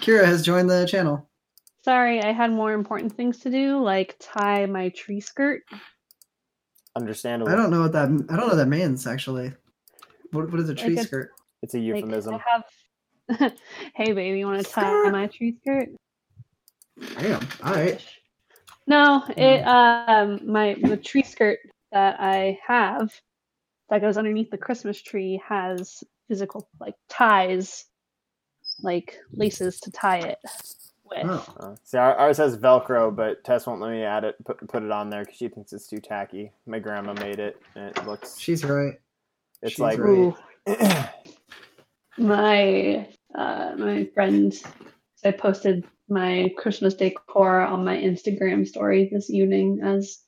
Kira has joined the channel. Sorry, I had more important things to do, like tie my tree skirt. Understandable. I don't know what that I don't know what that means actually. What what is a tree Like a- skirt? It's a Like, euphemism. I have. hey, baby, you want to tie my tree skirt? Damn. All right. No, it um my the tree skirt that I have that goes underneath the Christmas tree has physical like ties, like laces to tie it with. Oh. See, ours has Velcro, but Tess won't let me add it, put, put it on there because she thinks it's too tacky. My grandma made it, and it looks. She's right. It's she's like right. My uh my friend I posted my Christmas decor on my Instagram story this evening as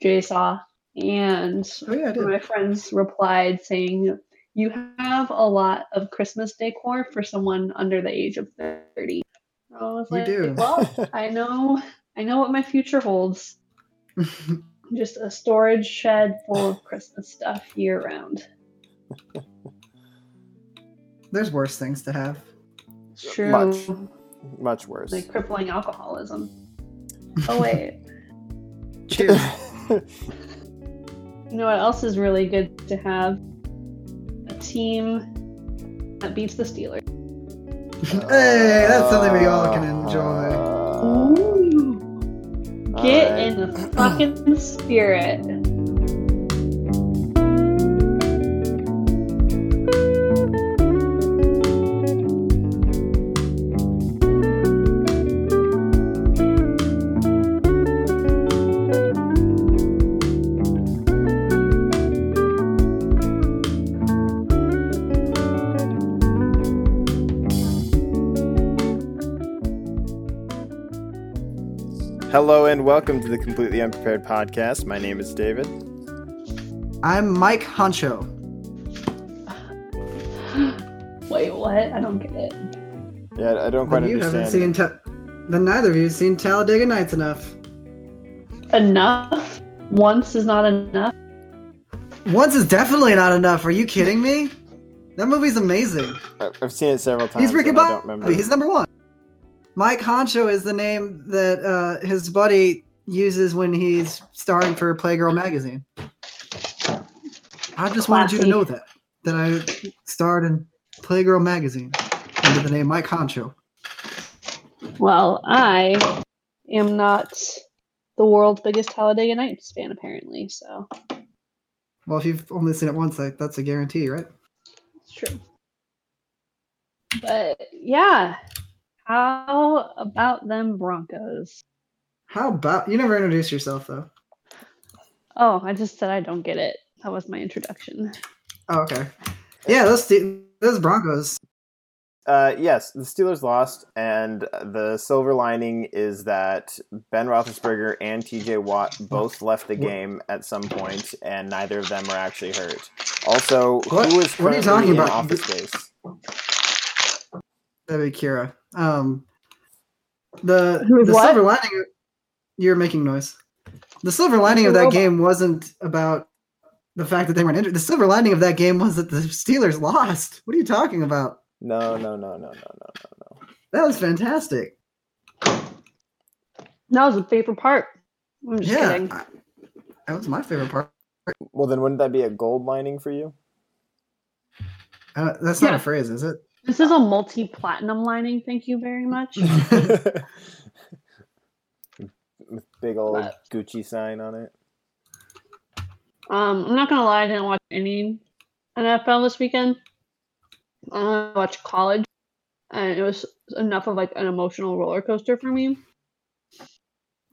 Jay saw and Oh yeah, my friends replied saying you have a lot of Christmas decor for someone under the age of 30. I was You like, do. well, I know I know what my future holds. Just a storage shed full of Christmas stuff year round. There's worse things to have. It's true. Much. much worse. Like crippling alcoholism. Oh wait. Cheers. You know what else is really good to have? A team that beats the Steelers. hey, that's something we all can enjoy. Uh, Get alright. in the fucking spirit. Hello and welcome to the Completely Unprepared Podcast. My name is David. I'm Mike Honcho. Wait, what? I don't get it. Yeah, I don't quite Then you haven't understand. seen. Ta- then neither of you have seen Talladega Nights enough. Enough? Once is not enough? Once is definitely not enough. Are you kidding me? That movie's amazing. I- I've seen it several times. He's Ricky and Bobby. He's number one. Mike Honcho is the name that uh, his buddy uses when he's starring for Playgirl magazine. I just wanted you to know that that I starred in Playgirl magazine under the name Mike Honcho. Well, I am not the world's biggest Talladega Nights fan, apparently, so Well, if you've only seen it once, like, that's a guarantee, right? it's true. But yeah, how about them Broncos? How about you never introduced yourself though? Oh, I just said I don't get it. That was my introduction. Oh, okay. Yeah, those Ste- those Broncos. Uh, yes, the Steelers lost, and the silver lining is that Ben Roethlisberger and T.J. Watt both left the game at some point, and neither of them are actually hurt. Also, What? who is What are you talking in about? Office Space? That'd be Kira. Um, the Who is the what? silver lining. You're making noise. The silver lining of that robot. game wasn't about the fact that they weren't injured. The silver lining of that game was that the Steelers lost. What are you talking about? No, no, no, no, no, no, no, no. That was fantastic. That was the favorite part. I'm just yeah, kidding. I- that was my favorite part. Well, then wouldn't that be a gold lining for you? Uh, that's not a phrase, is it? This is a multi-platinum lining. Thank you very much. With big old But- Gucci sign on it. Um, I'm not gonna lie, I didn't watch any NFL this weekend. I watched college, and it was enough of like an emotional roller coaster for me.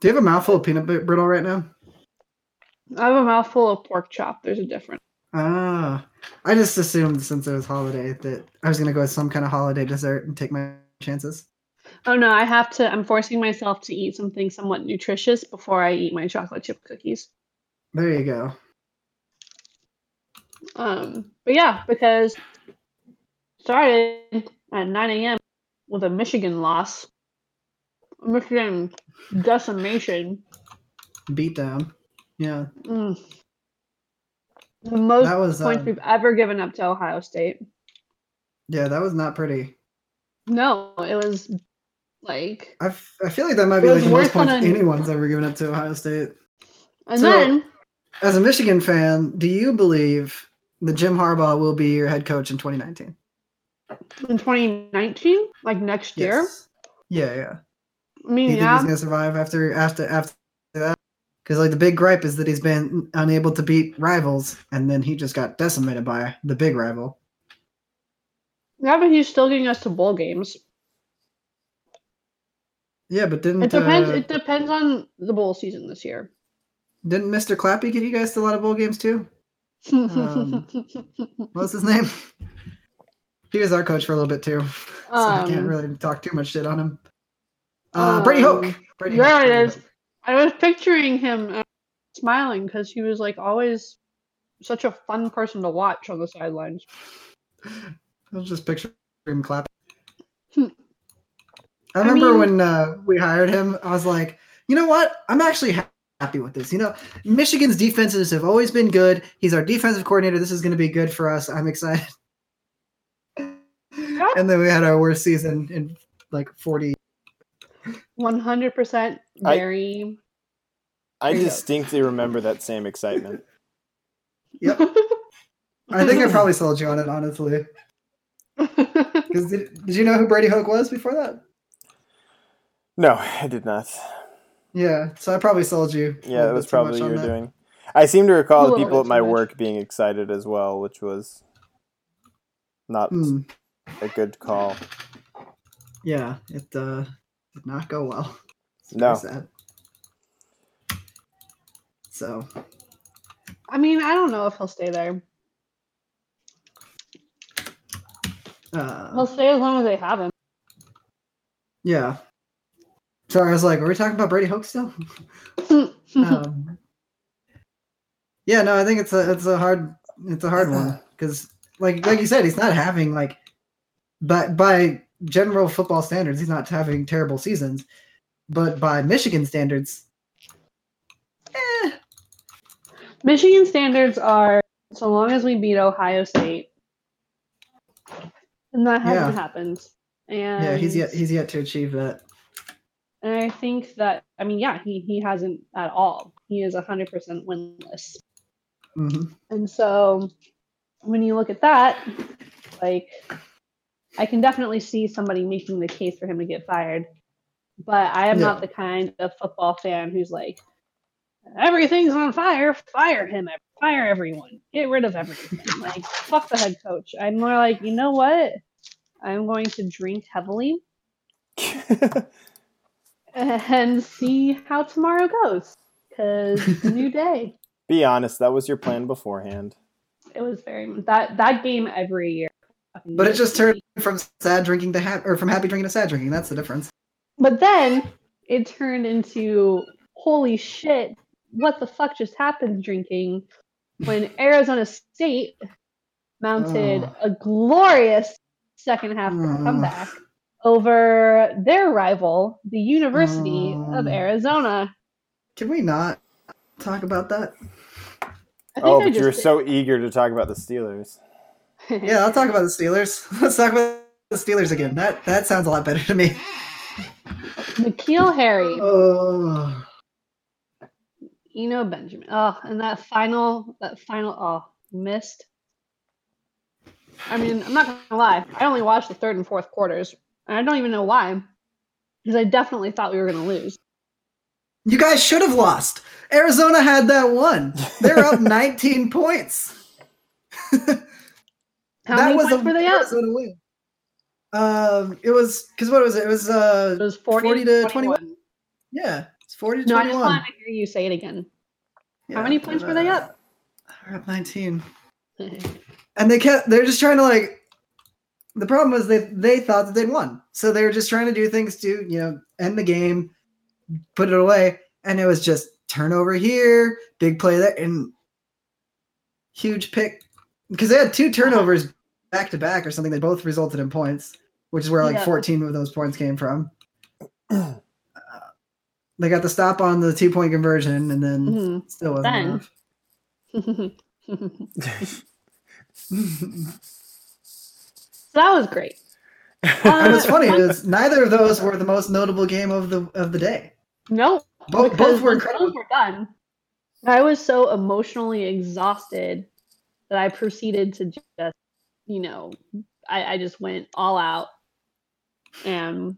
Do you have a mouthful of peanut brittle right now? I have a mouthful of pork chop. There's a difference. Ah, I just assumed since it was holiday that I was gonna go with some kind of holiday dessert and take my chances. Oh no, I have to. I'm forcing myself to eat something somewhat nutritious before I eat my chocolate chip cookies. There you go. Um, but yeah, because started at 9 a.m. with a Michigan loss, Michigan decimation. Beat down. Yeah, Mm. The most that was points um, we've ever given up to Ohio State. yeah, that was not pretty. No, it was Like, I, f- I feel like that might be like the most points anyone's ever given up to Ohio State. and So- then As a Michigan fan, do you believe that Jim Harbaugh will be your head coach in 2019? in 2019, like next year, Yes. Yeah, yeah. I Do mean, you think he's gonna survive after after after? Because like the big gripe is that he's been unable to beat rivals, and then he just got decimated by the big rival. yeah, but he's still getting us to bowl games. Yeah, but didn't It depends. uh, it depends on the bowl season this year. didn't Mr. Clappy get you guys to a lot of bowl games too? Um, What's his name? He was our coach for a little bit too, so I can't Um, really talk too much shit on him. Uh, Brady um, Hoke. Brady there Hoke, it Brady is. I was picturing him uh, smiling because he was like always such a fun person to watch on the sidelines. I was just picturing him clapping. Hmm. I I remember mean- when uh, we hired him, I was like, you know what? I'm actually happy with this. You know, Michigan's defenses have always been good. He's our defensive coordinator. This is going to be good for us. I'm excited. And then we had our worst season in like 40. One hundred percent very. I There you go. distinctly remember that same excitement. Yep. I think I probably sold you on it, honestly. Because did, did you know who Brady Hoke was before that? No, I did not. Yeah, so I probably sold you. Yeah, little that was bit too much probably you on were that. doing. I seem to recall the people at my much. work being excited as well, which was not Hmm. a good call. Yeah, it uh, did not go well. It's No. sad. So I mean, I don't know if he'll stay there. uh, He'll stay as long as they have him. yeah. Sorry, I was like, are we talking about Brady Hoke still? um, yeah, no, I think it's a it's a hard it's a hard one because like like you said, he's not having like by by general football standards, he's not having terrible seasons, but by Michigan standards, eh, Michigan standards are so long as we beat Ohio State, and that hasn't Yeah. happened. And yeah, he's yet he's yet to achieve that. And I think that I mean, yeah, he he hasn't at all. He is hundred percent winless. hmm And so when you look at that, like I can definitely see somebody making the case for him to get fired. But I am Yeah. not the kind of football fan who's like, everything's on fire, fire him, fire everyone, get rid of everything. like, fuck the head coach. I'm more like, you know what? I'm going to drink heavily and see how tomorrow goes. Because it's a new day. Be honest, that was your plan beforehand. It was very that that game every year. Fucking But it just turned from sad drinking to happy, or from happy drinking to sad drinking. That's the difference. But then it turned into holy shit, what the fuck just happened drinking when Arizona State mounted Oh. a glorious second half Oh. comeback over their rival, the University of Oh. Arizona. Can we not talk about that? I think Oh, I but you were just so eager to talk about the Steelers. Yeah, I'll talk about the Steelers. Let's talk about the Steelers again. That that sounds a lot better to me. N'Keal Harry. Oh, Eno Benjamin. Oh, and that final, that final, oh, missed. I mean, I'm not gonna lie. I only watched the third and fourth quarters, and I don't even know why, because I definitely thought we were gonna lose. you guys should have lost. Arizona had that one. They're up 19 points. How that many was points a were they up? Arizona win. Um, it was because what was it? It was uh, It was 40, 40 to to 21. yeah, it's 40 to No, I just wanted to hear you say it again. Yeah, many points were they up? They're up 19. and they kept they're just trying to like the problem was they they thought that they'd won so they were just trying to do things to you know end the game put it away and it was just turnover here big play there and huge pick because they had two turnovers back to back or something that both resulted in points which is where like Yeah. 14 of those points came from Uh, they got the stop on the two point conversion and then Mhm. still wasn't enough that was great. and what's funny is neither of those were the most notable game of the of the day. No, Both, both were incredible. those were done. I was so emotionally exhausted that I proceeded to just, you know, I, I just went all out and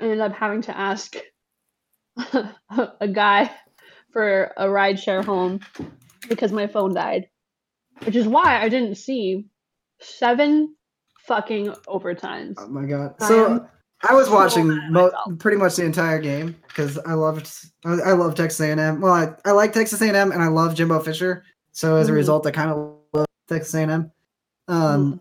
ended up having to ask a guy for a ride share home because my phone died, which is why I didn't see seven fucking overtimes. Oh my god! I So I was so watching mo- pretty much the entire game because I loved I, I love Texas A&M. Well, I, I like Texas A&M and I love Jimbo Fisher. So as a Mhm. result, I kind of Texas A&M. Um, Mhm.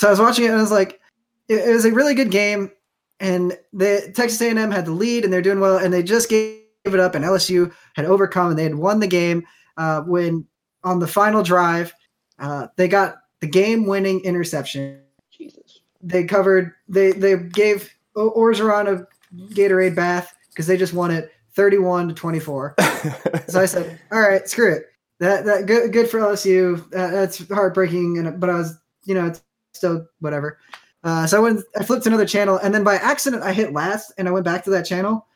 so I was watching it and I was like, it, it was a really good game, and the Texas A&M had the lead and they're doing well, and they just gave it up, and LSU had overcome and they had won the game uh, when on the final drive uh, they got the game-winning interception Jesus. they covered they they gave O- Orgeron a Gatorade bath because they just won it 31 to 24. So I said, "All right, screw it. That that good good for LSU. Uh, that's heartbreaking." And but I was, you know, it's still whatever. Uh, so I went, I flipped to another channel, and then by accident I hit last, and I went back to that channel,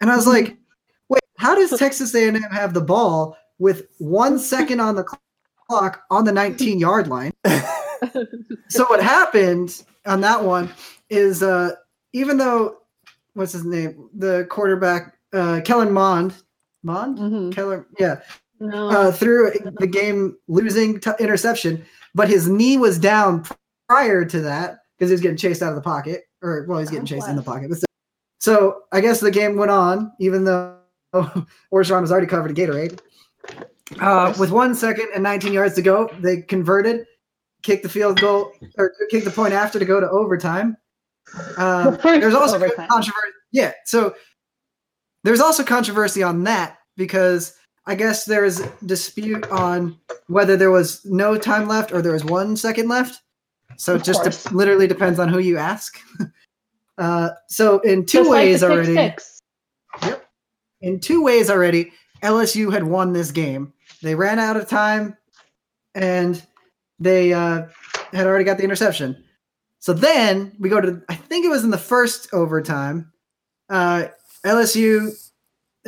and I was like, "Wait, how does Texas A&M have the ball with one second on the clock on the 19 yard line?" so what happened on that one is uh even though what's his name the quarterback uh kellen mond mond Mhm. keller yeah No. uh threw the game losing t- interception but his knee was down prior to that because he was getting chased out of the pocket or well he's getting Oh, chased in the pocket but still. so i guess the game went on even though Orgeron was already covered a gatorade uh, with one second and 19 yards to go they converted kicked the field goal or kicked the point after to go to overtime. Um, there's also overtime. controversy. Yeah, so there's also controversy on that because I guess there's dispute on whether there was no time left or there was one second left. So it just de- literally depends on who you ask. uh, so in two Just ways pick already, six. in two ways already, LSU had won this game. They ran out of time, and they uh, had already got the interception. So then we go to, I think it was in the first overtime. Uh, LSU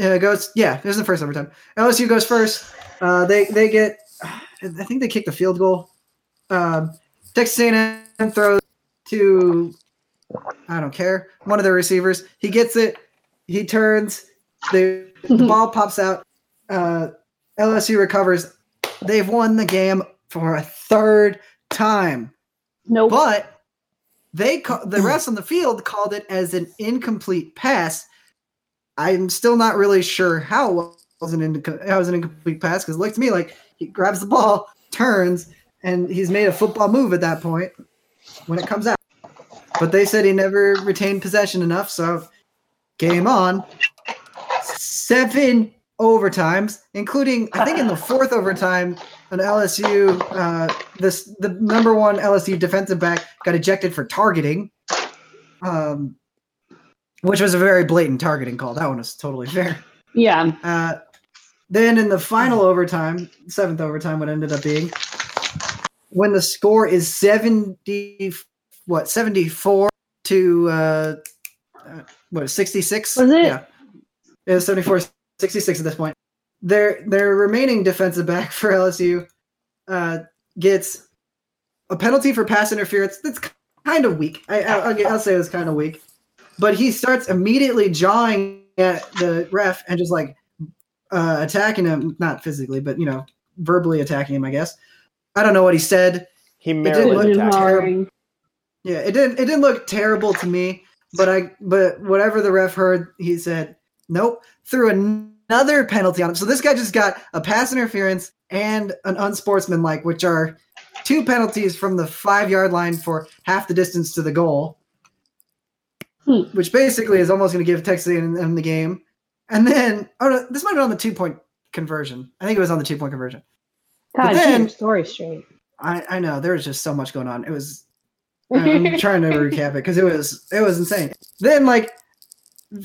uh, goes, yeah, it was the first overtime. LSU goes first. Uh, they they get, I think they kick the field goal. Um, Texas A&M throws to, I don't care, one of their receivers. He gets it. He turns. The, the ball pops out. Uh, LSU recovers. They've won the game for a third time, Nope. but they ca- the rest on the field called it as an incomplete pass. I'm still not really sure how it was an inco- how was an incomplete pass because it looked to me like he grabs the ball, turns, and he's made a football move at that point when it comes out. But they said he never retained possession enough, so game on. Seven overtimes, including I think in the fourth overtime, an LSU uh, this the number one LSU defensive back got ejected for targeting, um, which was a very blatant targeting call. That one was totally fair. yeah. Uh, then in the final overtime, seventh overtime, what ended up being when the score is seventy, what seventy four to uh, uh, what sixty six? Was it? Yeah, it was 74 66 at this point. Their their remaining defensive back for LSU uh, gets a penalty for pass interference. That's kind of weak. I, I, I'll, I'll say it was kind of weak, but he starts immediately jawing at the ref and just like uh, attacking him, not physically, but you know, verbally attacking him. I guess. I don't know what he said. he did merely look attacked. terrible. Yeah, it didn't. It didn't look terrible to me, but I. But whatever the ref heard, he said nope. Threw another penalty on him. So this guy just got a pass interference and an unsportsmanlike, which are two penalties from the five yard line for half the distance to the goal, Hmm. which basically is almost going to give Texas A&M the game. And then, oh no, this might have been on the two point conversion. I think it was on the two point conversion. God, then- story straight. I, I know there was just so much going on. It was I'm trying to recap it because it was it was insane. Then like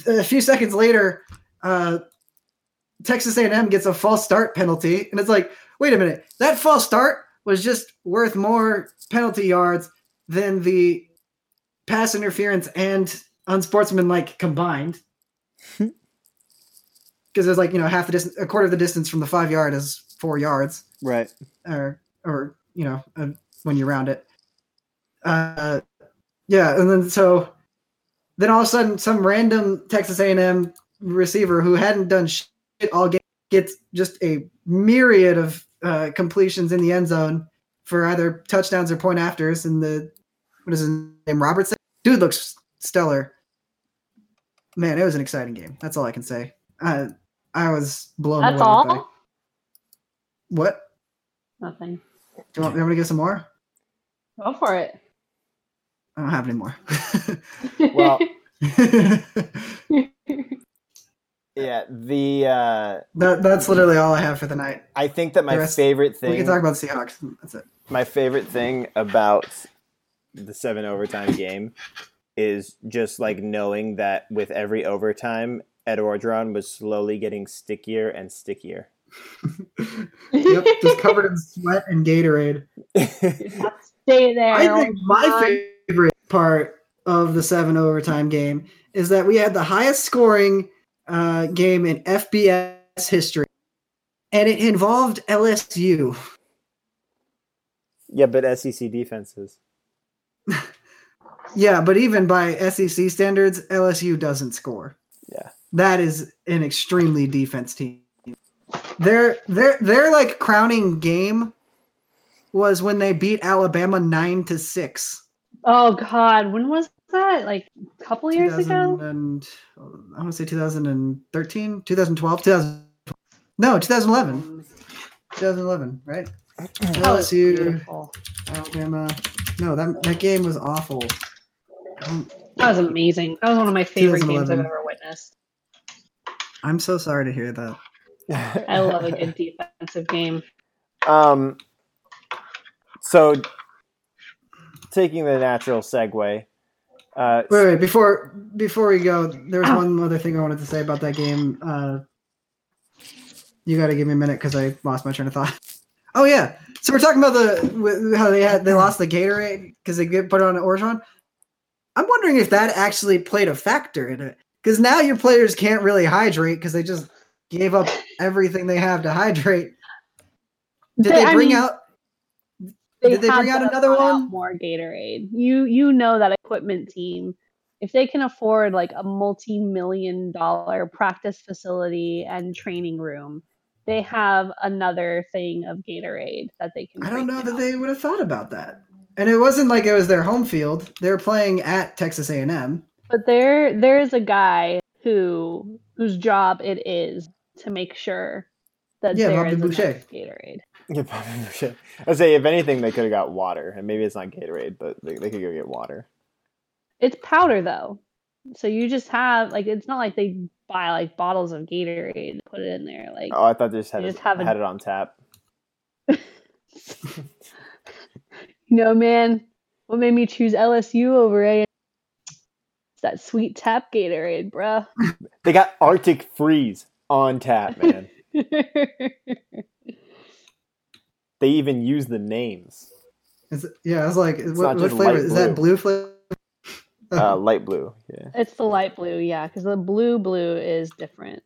a few seconds later, uh, Texas A&M gets a false start penalty, and it's like, wait a minute, that false start was just worth more penalty yards than the pass interference and unsportsmanlike combined. Because there's like you know half the distance, a quarter of the distance from the five yard is four yards, Right. or or you know uh, when you round it. Uh, yeah, and then so then all of a sudden some random Texas A&M receiver who hadn't done shit all game gets just a myriad of uh, completions in the end zone for either touchdowns or point afters. And the what is his name? Robertson. Dude looks stellar. Man, it was an exciting game. That's all I can say. I I was blown That's away. by- all. What? Nothing. Do you want, you want me to get some more? Go for it. I don't have any more. Well, Yeah. The uh, that that's literally all I have for the night. I think that my rest- favorite thing We can talk about the Seahawks. That's it. my favorite thing about the seven overtime game is just like knowing that with every overtime, Ed Orgeron was slowly getting stickier and stickier. Yep, just covered in sweat and Gatorade. Stay there. I think my favorite part of the seven overtime game is that we had the highest scoring uh, game in FBS history, and it involved LSU. yeah, but SEC defenses. Yeah, but even by SEC standards, LSU doesn't score. Yeah. That is an extremely defense team. Their their their like crowning game was when they beat Alabama nine to six. Oh God, when was that? Like a couple years ago? And I want to say 2013, 2012, 2000. No, 2011. 2011, right? That was LSU. Alabama. No, that that game was awful. Um, That was amazing. That was one of my favorite games I've ever witnessed. I'm so sorry to hear that. I love a good defensive game. Um, so, taking the natural segue, uh, Wait, wait, before before we go, there's one other thing I wanted to say about that game. Uh, you got to give me a minute because I lost my train of thought. Oh yeah, so we're talking about the how they had they lost the Gatorade because they get put it on Orgeron. I'm wondering if that actually played a factor in it because now your players can't really hydrate because they just gave up everything they have to hydrate. Did they, I bring mean, out? did they bring out another brought out one? More Gatorade. You you know that equipment team, if they can afford like a multi-million dollar practice facility and training room, they have another thing of Gatorade that they can. I don't know that they would have thought about that. And it wasn't like it was their home field. They were playing at Texas A&M. But there there is a guy who whose job it is to make sure that Yeah, there Bobby is enough Boucher. Gatorade. yeah, probably should. I'd say if anything, they could have got water, and maybe it's not Gatorade, but they, they could go get water. It's powder though. So you just have like it's not like they buy like bottles of Gatorade and put it in there. Like Oh, I thought they just had You it, just have a- had it on tap. you know, man, what made me choose LSU over A? It's that sweet tap Gatorade, bruh. They got Arctic Freeze on tap, man. they even use the names. Is it, yeah, I was like, not what, what flavor? light Is that blue. blue flavor? Uh, light blue. Yeah, it's the light blue, yeah, because the blue blue is different.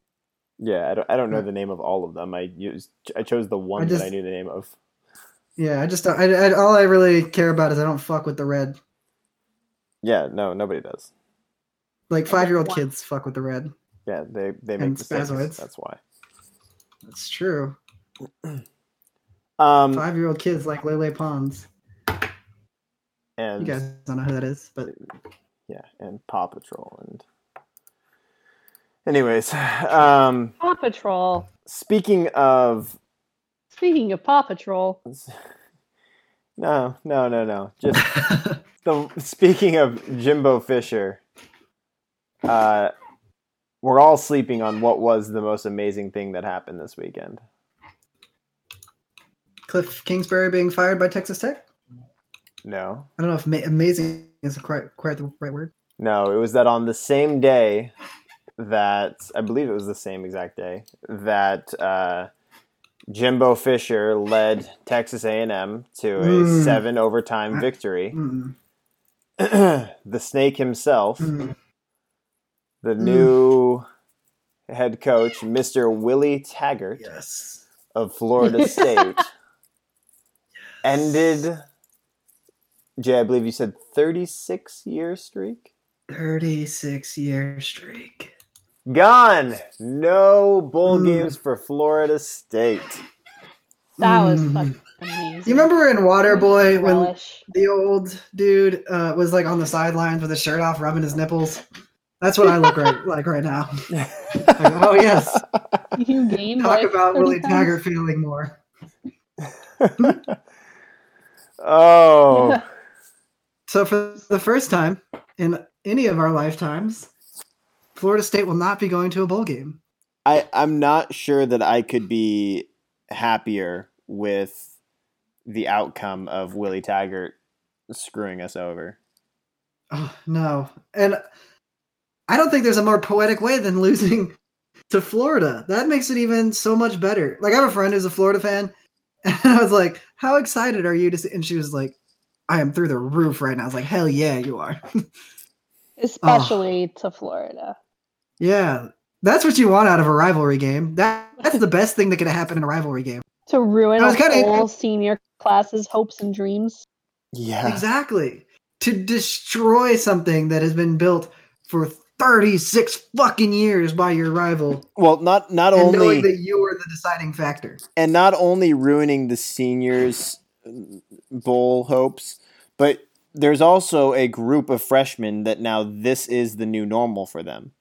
yeah. I don't. I don't know the name of all of them. I used. I chose the one I that I knew the name of. Yeah, I just don't, I, I, all I really care about is I don't fuck with the red. Yeah, no, nobody does. Like five year old kids fuck with the red. Yeah, they they make And mistakes. spazoids. That's why. That's true. Um, Five year old kids like Lele Pons. And you guys don't know who that is, but yeah, and Paw Patrol and. Anyways, um, Paw Patrol. speaking of Speaking of Paw Patrol, no, no, no, no, just the speaking of Jimbo Fisher, uh, we're all sleeping on what was the most amazing thing that happened this weekend. Kliff Kingsbury being fired by Texas Tech. No, I don't know if ma- amazing is quite quite the right word. no, it was that on the same day that I believe it was the same exact day that uh, Jimbo Fisher led Texas A&M to a Mm. seven overtime victory. Mm-mm. the snake himself, Mm. the Mm. new head coach, Mr. Willie Taggart Yes. of Florida State, ended. Jay, I believe you said 36 year streak. 36 year streak. Gone. No bowl Mm. games for Florida State. That was Mm. fucking amazing. You remember in Waterboy when Relish. the old dude uh, was like on the sidelines with his shirt off, rubbing his nipples? That's what I look right, like right now. Like, oh yes, you gained talk about 30 Willie pounds? Taggart feeling more. oh. So for the first time in any of our lifetimes, Florida State will not be going to a bowl game. I, I'm not sure that I could be happier with the outcome of Willie Taggart screwing us over. Oh, no, and I don't think there's a more poetic way than losing to Florida. That makes it even so much better. Like I have a friend who's a Florida fan, and I was like, "How excited are you to?" See? And she was like, "I am through the roof right now." I was like, "Hell yeah, you are." especially to Florida. Yeah, that's what you want out of a rivalry game. That that's the best thing that could happen in a rivalry game. To ruin I was a kinda- whole senior class's hopes and dreams. Yeah. Exactly. To destroy something that has been built for 36 fucking years by your rival Well, not not and only knowing that you were the deciding factor. and not only ruining the seniors bowl hopes, but there's also a group of freshmen that now this is the new normal for them.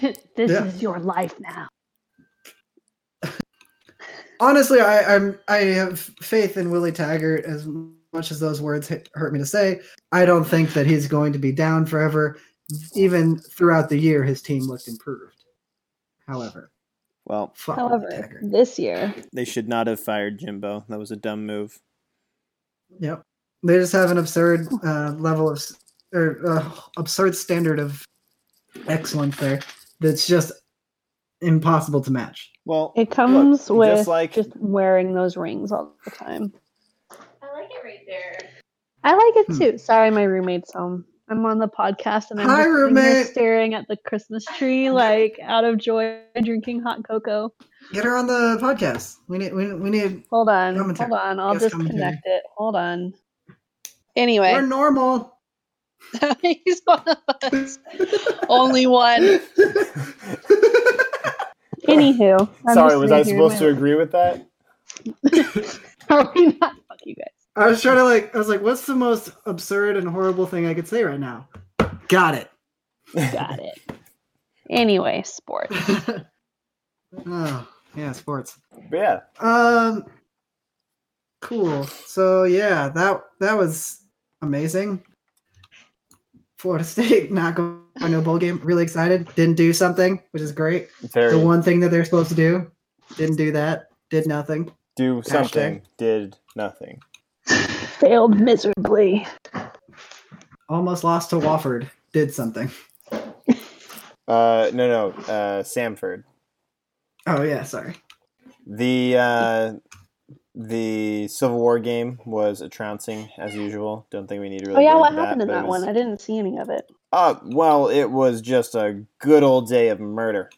this Yeah. is your life now. Honestly, I, I'm I have faith in Willie Taggart as much as those words hit, hurt me to say. I don't think that he's going to be down forever. Even throughout the year, his team looked improved. However, Well, fuck However, Taggart. this year, they should not have fired Jimbo. That was a dumb move. Yep. They just have an absurd uh, level of, or uh, absurd standard of excellence there that's just impossible to match. Well, it comes look, with just like just wearing those rings all the time. I like it right there. I like it Hmm. too. Sorry, my roommate's home. I'm on the podcast and I'm Hi, just sitting here roommate. staring at the Christmas tree, like out of joy, drinking hot cocoa. Get her on the podcast. We need. We, we need. Hold on, Commentary. hold on. I'll Yes, disconnect commentary. it. Hold on. Anyway, We're normal. he's one of us. Only one. Anywho, I'm sorry, was I sitting here in supposed to my- agree with that? Are we not? Fuck you guys. I was trying to like. I was like, "What's the most absurd and horrible thing I could say right now?" Got it. Got it. Anyway, sports. oh yeah, sports. Yeah, Um, cool. So yeah, that that was amazing. Florida State not going to a bowl game. Really excited. Didn't do something, which is great. very The one thing that they're supposed to do, didn't do that. Did nothing. do something, did nothing. Failed miserably. Almost lost to Wofford. Did something. Uh, no, no, uh, Samford. Oh yeah, sorry. The uh, the Civil War game was a trouncing as usual. Don't think we need to really. Oh yeah, what into happened in that was- one? I didn't see any of it. Uh, well, it was just a good old day of murder.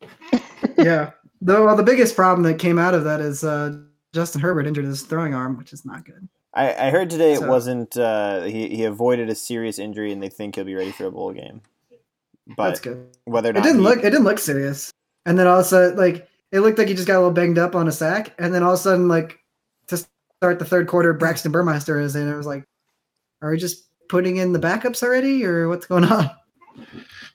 yeah. Though well, the biggest problem that came out of that is uh, Justin Herbert injured his throwing arm, which is not good. I, I heard today it wasn't. Uh, he he avoided a serious injury, and they think he'll be ready for a bowl game. But That's But good. whether or It didn't he- look. It didn't look serious. And then also, like, it looked like he just got a little banged up on a sack. And then all of a sudden, like, to start the third quarter, Braxton Burmeister is in. It was like, are we just putting in the backups already, or what's going on?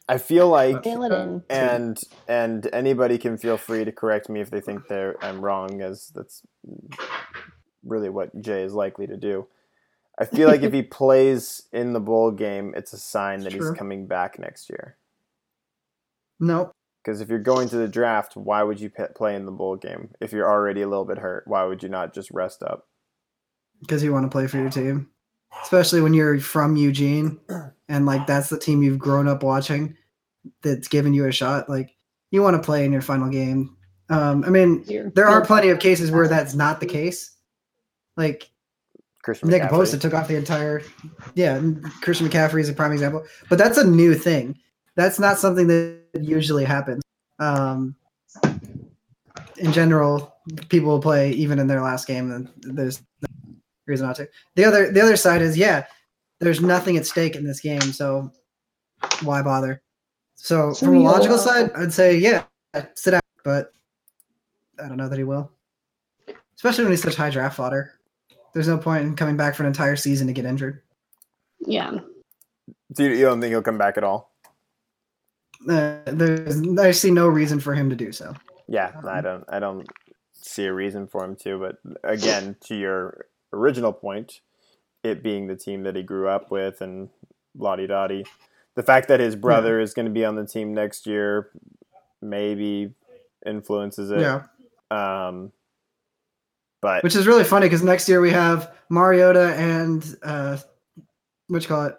I feel like Fill it in. and and anybody can feel free to correct me if they think they're I'm wrong, as that's really what Jay is likely to do. I feel like if he plays in the bowl game, it's a sign that True. he's coming back next year. Nope. Because if you're going to the draft, why would you p- play in the bowl game? If you're already a little bit hurt, why would you not just rest up? Because you want to play for your team, especially when you're from Eugene, and like that's the team you've grown up watching. That's giving you a shot. Like you want to play in your final game. Um, I mean, there are plenty of cases where that's not the case. Like Christian Nick McCaffrey. Bosa took off the entire. Yeah, Christian McCaffrey is a prime example, but that's a new thing. That's not something that usually happens. Um, in general, people will play even in their last game, and there's no reason not to. The other, the other side is yeah, there's nothing at stake in this game, so why bother? So So from a logical all- side, I'd say yeah, sit out, but I don't know that he will, especially when he's such high draft fodder. There's no point in coming back for an entire season to get injured. Yeah. Do you, you don't think he'll come back at all? Uh, there's, I see no reason for him to do so. Yeah, I don't. I don't see a reason for him to. But again, to your original point, it being the team that he grew up with and lottie dottie, the fact that his brother is going to be on the team next year maybe influences it. Yeah, Um, but which is really funny because next year we have Mariota and uh, what you call it,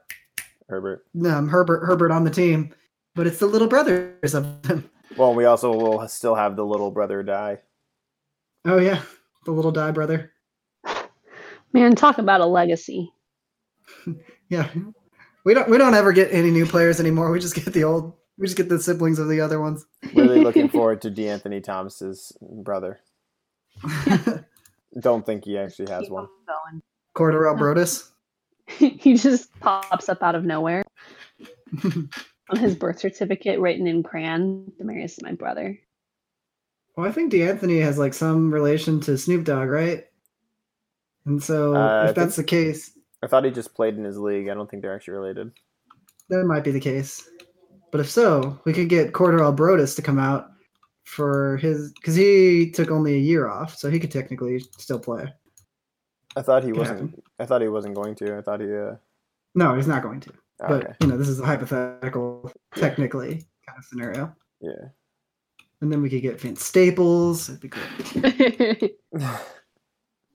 Herbert. um, Herbert Herbert on the team, but it's the little brothers of them. Well, we also will still have the little brother Dye. Oh yeah, the little Dye brother. Man, talk about a legacy. Yeah, we don't we don't ever get any new players anymore. We just get the old. We just get the siblings of the other ones. Really looking forward to De'Anthony Thomas's brother. Don't think he actually has Keep one. going. Cordell Broadus. he just pops up out of nowhere. On his birth certificate, written in crayon, Demarius is my brother. Well, I think De'Anthony has like some relation to Snoop Dogg, right? And so, Uh, if that's the case, I thought he just played in his league. I don't think they're actually related. that might be the case. But if so, we could get Cordell Broadus to come out for his because he took only a year off, so he could technically still play. I thought he wasn't. I thought he wasn't going to. I thought he. Uh, No, he's not going to. But okay. you know, this is a hypothetical, technically kind of scenario. Yeah. And then we could get Vince Staples. It'd be great.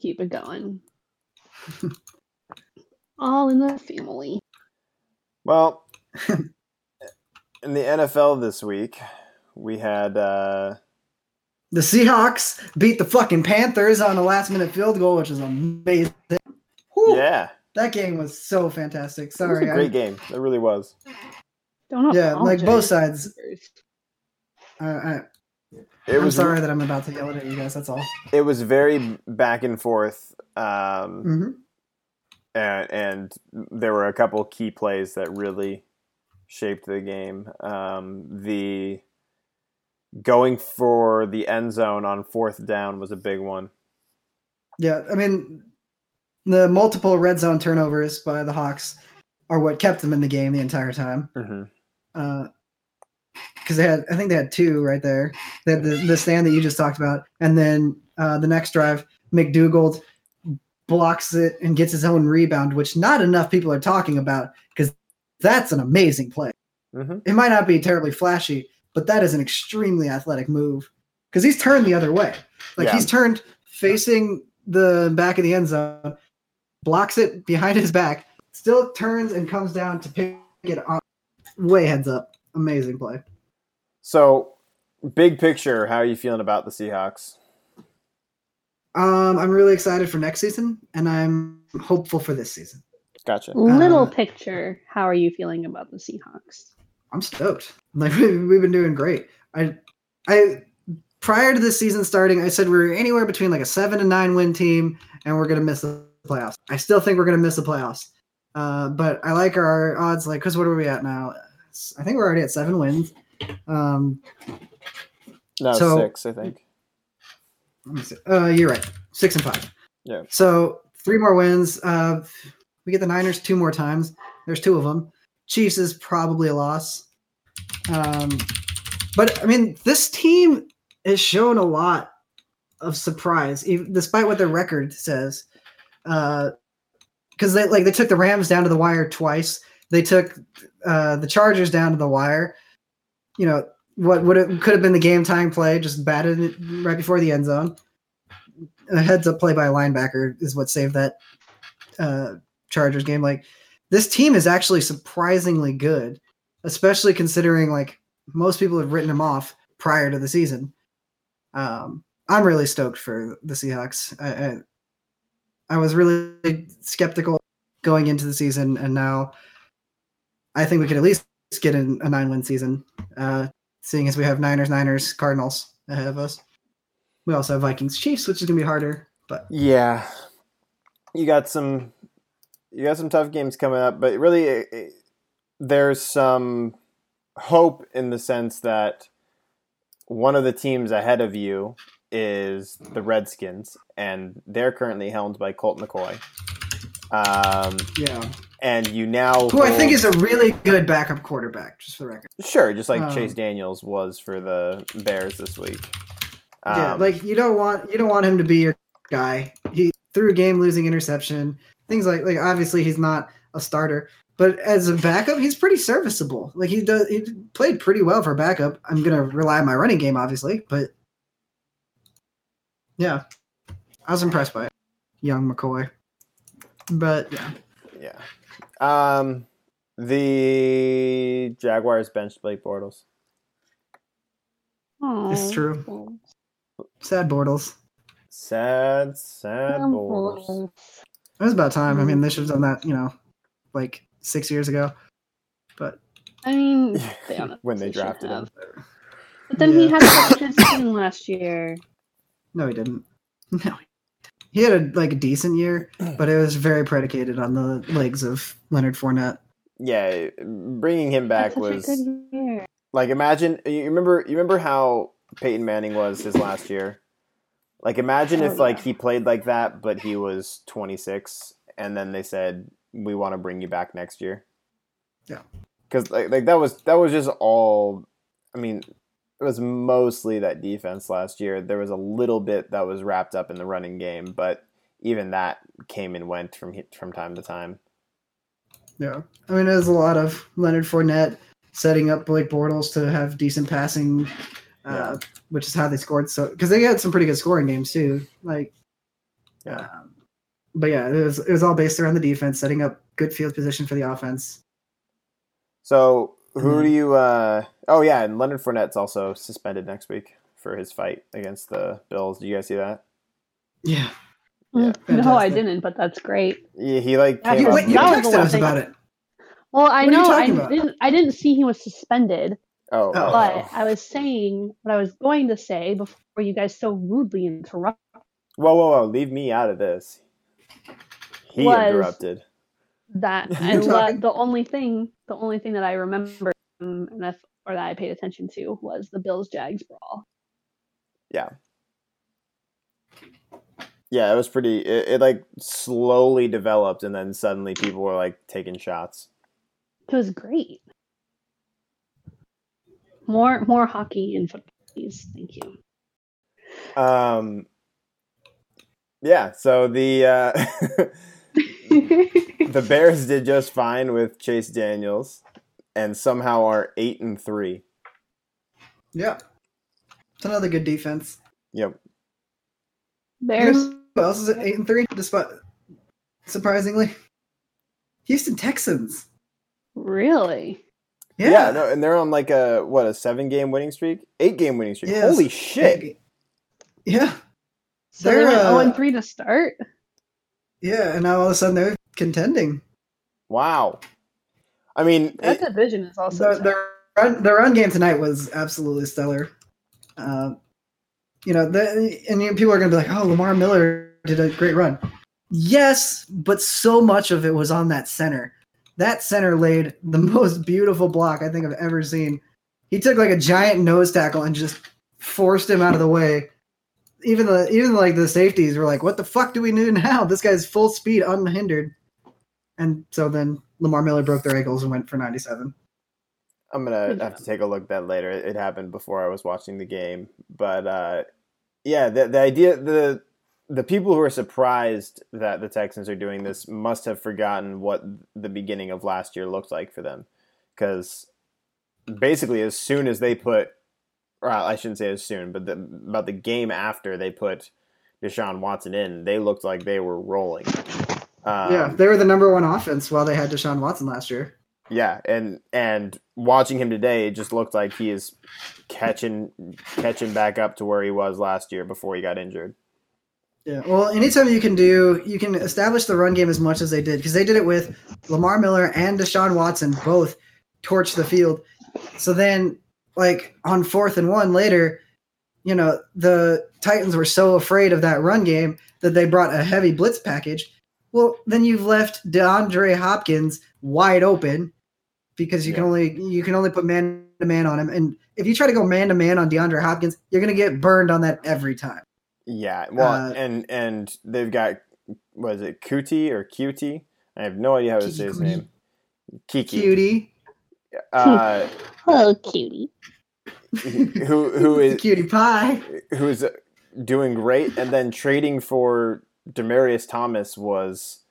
Keep it going. All in the family. Well, in the NFL this week, we had. Uh, The Seahawks beat the fucking Panthers on a last minute field goal, which is amazing. Whew, yeah, That game was so fantastic. it was Sorry. a I- great game. It really was. Don't Yeah, like both sides. I, I, It I'm was. sorry that I'm about to yell at you guys. That's all. It was very back and forth. Um, hmm and, and there were a couple key plays that really shaped the game. Um, the going for the end zone on fourth down was a big one. Yeah, I mean, the multiple red zone turnovers by the Hawks are what kept them in the game the entire time. Mm-hmm. Because they had, I think they had two right there. They had the, the stand that you just talked about, and then uh, the next drive, McDougald blocks it and gets his own rebound, which not enough people are talking about because that's an amazing play. Mm-hmm. It might not be terribly flashy, but that is an extremely athletic move because he's turned the other way. Like Yeah. he's turned facing the back of the end zone, blocks it behind his back, still turns and comes down to pick it on way heads up. Amazing play. So, big picture, how are you feeling about the Seahawks? Um, I'm really excited for next season, and I'm hopeful for this season. Gotcha. Little Uh, picture. How are you feeling about the Seahawks? I'm stoked. Like we've been doing great. I, I prior to this season starting, I said we were anywhere between like a seven and nine win team, and we're gonna miss the playoffs. I still think we're gonna miss the playoffs. Uh, but I like our odds, like, cause what are we at now? I think we're already at seven wins. Um, No, So- six, I think. let me see. Uh, you're right, six and five. Yeah. So three more wins. Uh, we get the Niners two more times. There's two of them. Chiefs is probably a loss. Um, but I mean, this team has shown a lot of surprise, even, despite what their record says. Because they like they took the Rams down to the wire twice. They took uh, the Chargers down to the wire. You know what would it could have been the game time play, just batted it right before the end zone. A heads up play by a linebacker is what saved that uh, Chargers game. Like this team is actually surprisingly good, especially considering like most people have written them off prior to the season. Um, I'm really stoked for the Seahawks. I, I, I was really skeptical going into the season, and now I think we could at least get in a nine win season, uh, seeing as we have Niners, Niners, Cardinals ahead of us. We also have Vikings, Chiefs, which is gonna be harder, but Yeah, you got some, you got some tough games coming up, but really, it, it- there's some hope in the sense that one of the teams ahead of you is the Redskins, and they're currently helmed by Colt McCoy. Um, yeah, and you now who I think is a really good backup quarterback, just for the record. sure, just like um, Chase Daniels was for the Bears this week. yeah, Um, like you don't want you don't want him to be your guy. He threw a game losing interception, things like like obviously he's not a starter, but as a backup, he's pretty serviceable. Like he does, he played pretty well for a backup. I'm gonna rely on my running game, obviously, but yeah, I was impressed by it. young McCoy. But yeah, Yeah. Um, the Jaguars benched Blake Bortles. it's true. Sad Bortles. Sad, sad Poor Bortles. Bortles. It was about time. I mean, they should have done that, you know, like six years ago. But I mean, they when they should drafted him. But then he Yeah. had such a good season last year. No, he didn't. No, he had a like a decent year, but it was very predicated on the legs of Leonard Fournette. Yeah, bringing him Had back such a was good year. like imagine you remember you remember how Peyton Manning was his last year. Like imagine Oh, if like he played like that, but he was 26, and then they said we want to bring you back next year. Yeah. because like like that was that was just all. I mean, it was mostly that defense last year. There was a little bit that was wrapped up in the running game, but even that came and went from from time to time. Yeah, I mean, it was a lot of Leonard Fournette setting up Blake Bortles to have decent passing, uh, which is how they scored. So because they had some pretty good scoring games too. Like, Yeah. um, but yeah, it was it was all based around the defense, setting up good field position for the offense. So who do you? uh Oh yeah, and Leonard Fournette's also suspended next week for his fight against the Bills. Do you guys see that? Yeah, Yeah. Mm, No, I didn't, but that's great. Yeah, he like Yeah, came he up. was- wait, you that was the texted us about it. Well, I What know I about? didn't. I didn't see he was suspended, oh, Oh. oh, but I was saying what I was going to say before you guys so rudely interrupted. whoa, whoa, whoa! Leave me out of this. He Was- interrupted. That You're talking- the only thing, the only thing that I remember um, and or that I paid attention to was the Bills Jags brawl. Yeah. Yeah, it was pretty. It, it like slowly developed, and then suddenly people were like taking shots. It was great. More, more hockey and football, please. Thank you. Um. Yeah. So the uh, the Bears did just fine with Chase Daniels, and somehow are eight and three. Yeah, it's another good defense. Yep. Bears. Who else is at eight and three? Despite surprisingly, Houston Texans. Really? Yeah, Yeah, no, and they're on like a what a seven game winning streak, eight game winning streak. Yes. Holy shit! Yeah, So they They're, went uh, 0 and 3 to start? Yeah, and now all of a sudden they're contending. Wow. I mean, That it- division is also. The, the run the run game tonight was absolutely stellar. Uh, you know, the, and you people are going to be like, "Oh, Lamar Miller did a great run." Yes, but so much of it was on that center. That center laid the most beautiful block I think I've ever seen. He took like a giant nose tackle and just forced him out of the way. Even the even like the safeties were like, "What the fuck do we do now? This guy's full speed, unhindered." And so then Lamar Miller broke their ankles and went for 97. I'm gonna Good have to take a look at that later. It it happened before I was watching the game, but uh, yeah, the the idea the the people who are surprised that the Texans are doing this must have forgotten what the beginning of last year looked like for them, because basically as soon as they put, or I shouldn't say as soon, but the, about the game after they put Deshaun Watson in, they looked like they were rolling. Um, yeah, they were the number one offense while they had Deshaun Watson last year. yeah, and and watching him today, it just looked like he is catching catching back up to where he was last year before he got injured. Yeah. Well, anytime you can do, you can establish the run game as much as they did because they did it with Lamar Miller and Deshaun Watson both torch the field. So then, like on fourth and one later, you know the Titans were so afraid of that run game that they brought a heavy blitz package. Well, then you've left DeAndre Hopkins wide open because you can only you can only put man to man on him, and if you try to go man to man on DeAndre Hopkins, you're gonna get burned on that every time. Yeah, well, Uh, and and they've got was it Kuti or Cutie? I have no idea how to say his name. Kiki. Cutie, Uh, Oh, cutie. who who is cutie pie. who is doing great, and then trading for Demaryius Thomas was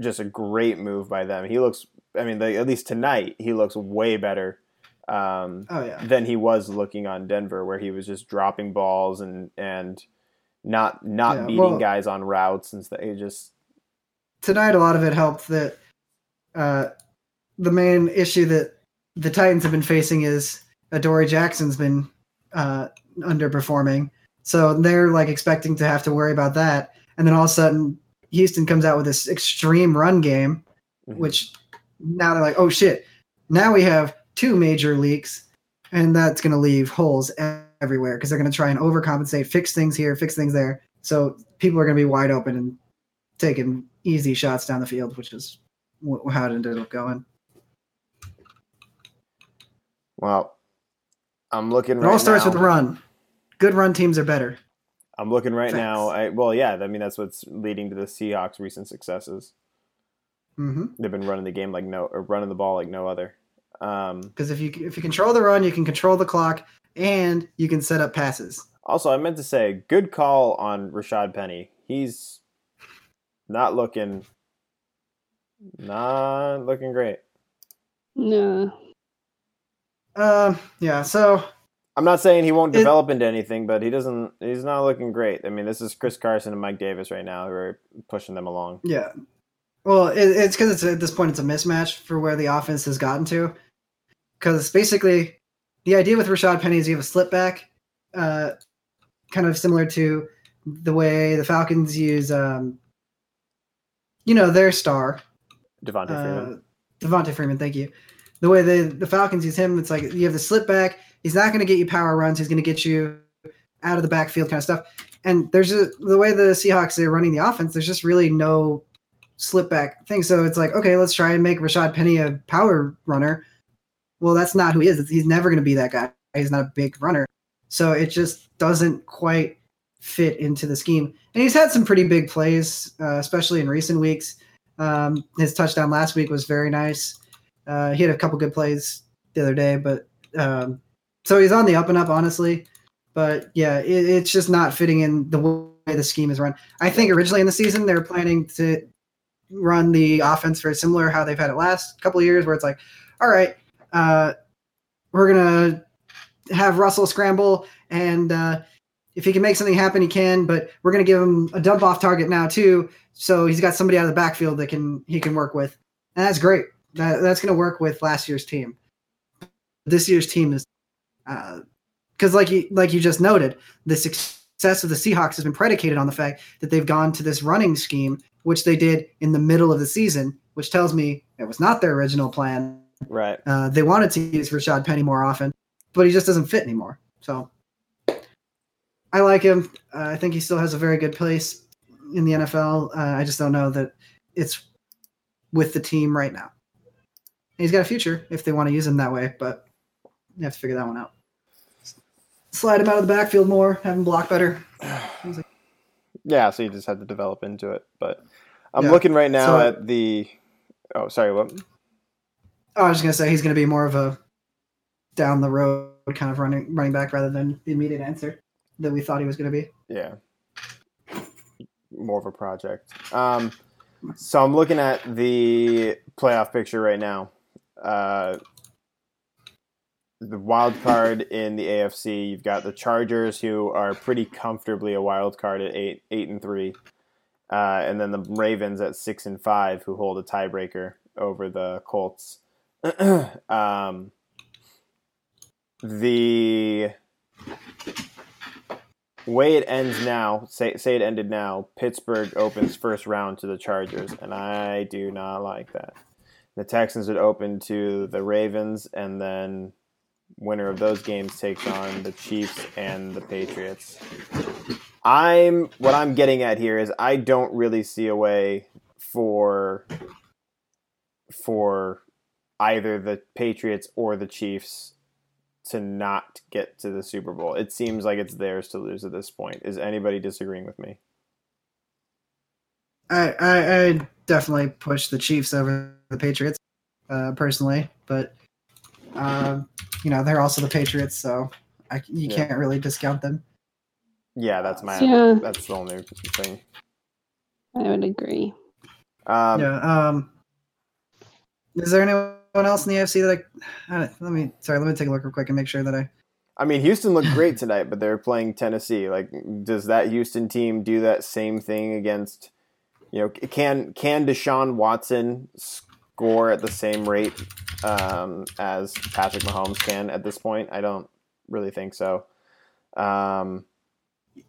just a great move by them. He looks, I mean, they, at least tonight, he looks way better um, Oh yeah. than he was looking on Denver, where he was just dropping balls and and not not Yeah, beating well- guys on routes and stuff. He just tonight a lot of it helped that uh, the main issue that the Titans have been facing is Adoree Jackson's been uh, underperforming. So they're like expecting to have to worry about that. And then all of a sudden, Houston comes out with this extreme run game, Mhm. which now they're like, oh shit, now we have two major leaks, and that's going to leave holes everywhere because they're going to try and overcompensate, fix things here, fix things there. So people are going to be wide open and taking easy shots down the field, which is how it ended up going. Well. I'm looking. It right all starts now. with run. Good run teams are better. I'm looking right now. I, well, yeah. I mean, that's what's leading to the Seahawks' recent successes. hmm They've been running the game like no, or running the ball like no other. Um, Because if you if you control the run, you can control the clock, and you can set up passes. also, I meant to say, good call on Rashad Penny. He's not looking, not looking great. No. Um, yeah. So I'm not saying he won't It- develop into anything, but he doesn't. He's not looking great. I mean, this is Chris Carson and Mike Davis right now who are pushing them along. yeah. Well, it, it's because it's at this point it's a mismatch for where the offense has gotten to. Because basically, the idea with Rashad Penny is you have a slip back, uh, kind of similar to the way the Falcons use, um, you know, their star, Devonta Freeman. Uh, Devonta Freeman, thank you. The way the the Falcons use him, it's like you have the slip back. He's not going to get you power runs. He's going to get you out of the backfield kind of stuff. And there's the way the Seahawks are running the offense. There's just really no slip back thing. So it's like, okay, let's try and make Rashad Penny a power runner. Well, that's not who he is. He's never going to be that guy. He's not a big runner. So it just doesn't quite fit into the scheme. And he's had some pretty big plays, uh, especially in recent weeks. Um, his touchdown last week was very nice. Uh, he had a couple good plays the other day, but um, so he's on the up and up, honestly. But yeah, it, it's just not fitting in the way the scheme is run. I think originally in the season they were planning to run the offense very similar how they've had it last couple of years, where it's like, all right, uh, we're gonna have Russell scramble, and uh, if he can make something happen, he can. But we're gonna give him a dump off target now too, so he's got somebody out of the backfield that can he can work with, and that's great. That, that's gonna work with last year's team. This year's team is because, like you like you just noted, the success of the Seahawks has been predicated on the fact that they've gone to this running scheme, which they did in the middle of the season, which tells me it was not their original plan. Right. Uh, they wanted to use Rashad Penny more often, but he just doesn't fit anymore. So I like him. Uh, I think he still has a very good place in the NFL. Uh, I just don't know that it's with the team right now. He's got a future if they want to use him that way, but you have to figure that one out. Slide him out of the backfield more, have him block better. Yeah, so you just had to develop into it. But I'm Yeah. looking right now So- at the. Oh, sorry. What? Oh, I was just gonna say he's gonna be more of a down the road kind of running running back rather than the immediate answer that we thought he was gonna be. Yeah. More of a project. Um, so I'm looking at the playoff picture right now. Uh, the wild card in the AFC, you've got the Chargers, who are pretty comfortably a wild card at eight, eight and three, uh, and then the Ravens at six and five, who hold a tiebreaker over the Colts. um, the way it ends now, say say it ended now, Pittsburgh opens first round to the Chargers, and I do not like that. The Texans would open to the Ravens, and then winner of those games takes on the Chiefs and the Patriots. I'm what I'm getting at here is I don't really see a way for for either the Patriots or the Chiefs to not get to the Super Bowl. It seems like it's theirs to lose at this point. Is anybody disagreeing with me? I, I, I definitely push the Chiefs over the Patriots, uh, personally, but um, you know they're also the Patriots, so I, you Yeah. can't really discount them. Yeah, that's my Yeah. that's the only thing. I would agree. Um, yeah. Um, is there anyone else in the AFC that I, I let me sorry let me take a look real quick and make sure that I I mean, Houston looked great tonight, but they're playing Tennessee. Like, does that Houston team do that same thing against? You know, can can Deshaun Watson score at the same rate um, as Patrick Mahomes can at this point? I don't really think so. Um,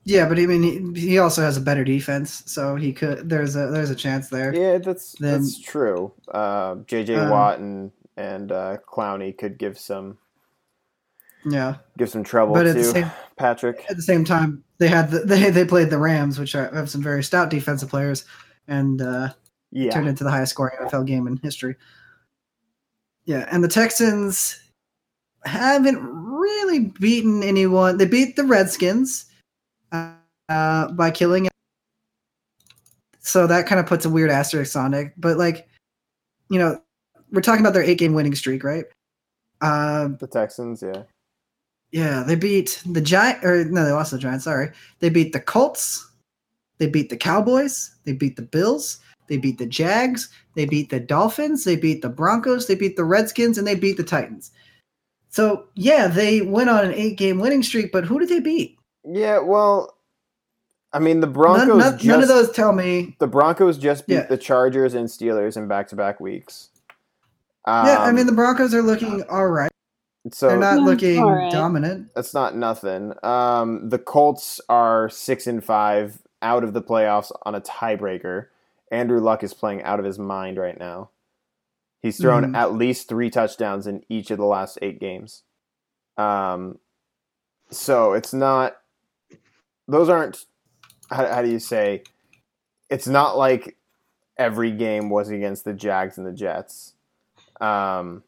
yeah, but I mean he, he also has a better defense, so he could there's a there's a chance there. yeah, that's Then- that's true. Uh, J.J. Um, Watt and and uh, Clowney could give some Yeah, give some trouble but to the same Patrick. at the same time they had the, they they played the Rams, which are, have some very stout defensive players, and uh, Yeah, turned into the highest scoring NFL game in history. Yeah, and the Texans haven't really beaten anyone. They beat the Redskins uh, uh, by killing. It. So that kind of puts a weird asterisk on it. But like, you know, we're talking about their eight game winning streak, right? Um, the Texans. Yeah, yeah, they beat the Giant, or no, they lost the Giants. Sorry, they beat the Colts. They beat the Cowboys. They beat the Bills. They beat the Jags. They beat the Dolphins. They beat the Broncos. They beat the Redskins, and they beat the Titans. So yeah, they went on an eight-game winning streak. But who did they beat? yeah. Well, I mean, the Broncos. none, just, none of those tell me. The Broncos just beat Yeah. the Chargers and Steelers in back-to-back weeks. Um, yeah, I mean the Broncos are looking all right. so They're not looking all right. dominant. that's not nothing. Um, the Colts are six and five, out of the playoffs on a tiebreaker. Andrew Luck is playing out of his mind right now. He's thrown Mhm. at least three touchdowns in each of the last eight games. Um, so it's not; those aren't. How, how do you say? It's not like every game was against the Jags and the Jets. Um,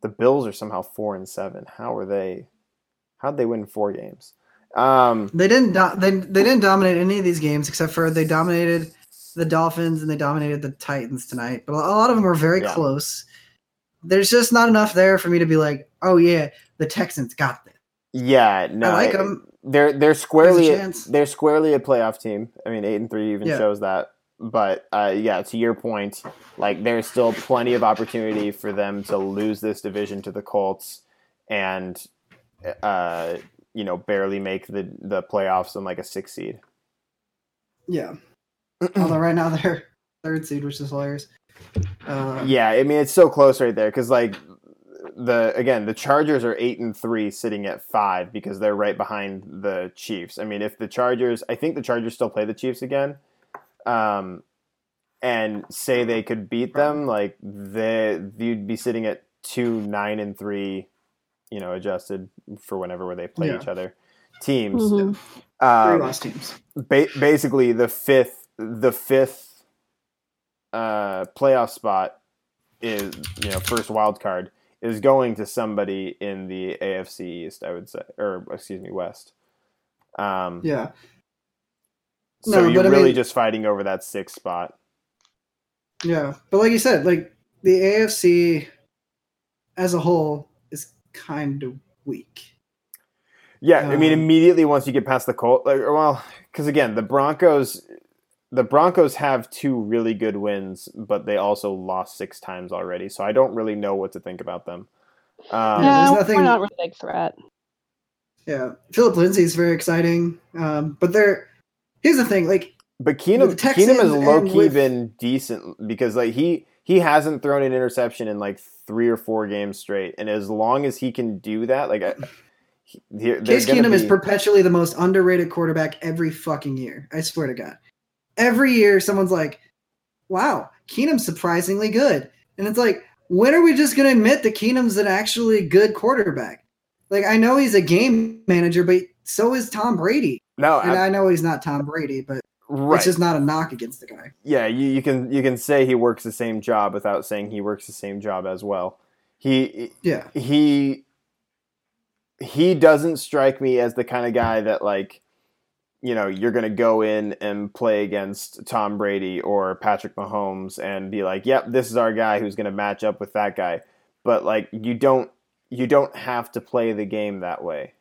the Bills are somehow four and seven. How are they? How'd they win four games? Um, They didn't. Do- they they didn't dominate any of these games except for they dominated the Dolphins and they dominated the Titans tonight. But a lot of them were very Yeah. close. There's just not enough there for me to be like, oh yeah, the Texans got this. yeah, no, I like them. They're they're squarely chance. they're squarely a playoff team. I mean, eight and three even Yeah. shows that. But uh, yeah, to your point, like there's still plenty of opportunity for them to lose this division to the Colts, and uh, you know barely make the the playoffs in like a six seed. Yeah. Although right now they're third seed, which is hilarious. Uh, Yeah, I mean it's so close right there because like the again the Chargers are eight and three, sitting at five because they're right behind the Chiefs. I mean, if the Chargers, I think the Chargers still play the Chiefs again, um, and say they could beat them, like they you'd be sitting at two nine and three, you know, adjusted for whenever where they play Yeah. each other teams. Mhm. three Um, lost teams. ba- basically the fifth the fifth uh playoff spot is you know first wild card is going to somebody in the AFC East I would say or excuse me West um Yeah. so No, you're but I really mean- just fighting over that sixth spot Yeah. But like you said, like the AFC as a whole is kind of weak. yeah I mean Um, immediately once you get past the Colt like well cuz again the Broncos the Broncos have two really good wins but they also lost six times already so I don't really know what to think about them um, Yeah, there's no, nothing- we're not a big threat. Yeah. Phillip Lindsay is very exciting. Um, but they're here's the thing, like But Keenum, With the Keenum has low and key with- been decent because like he he hasn't thrown an interception in like three or four games straight, and as long as he can do that, like I, he- Case Keenum is perpetually the most underrated quarterback every fucking year. I swear to God. Every year, someone's like, wow, Keenum's surprisingly good. And it's like, when are we just going to admit that Keenum's an actually good quarterback? Like, I know he's a game manager, but so is Tom Brady. no, And I- I know he's not Tom Brady, but right. it's just not a knock against the guy. yeah, you, you can you can say he works the same job without saying he works the same job as well. He Yeah. he he doesn't strike me as the kind of guy that like you know you're going to go in and play against Tom Brady or Patrick Mahomes and be like, "Yep, this is our guy who's going to match up with that guy." But like you don't you don't have to play the game that way.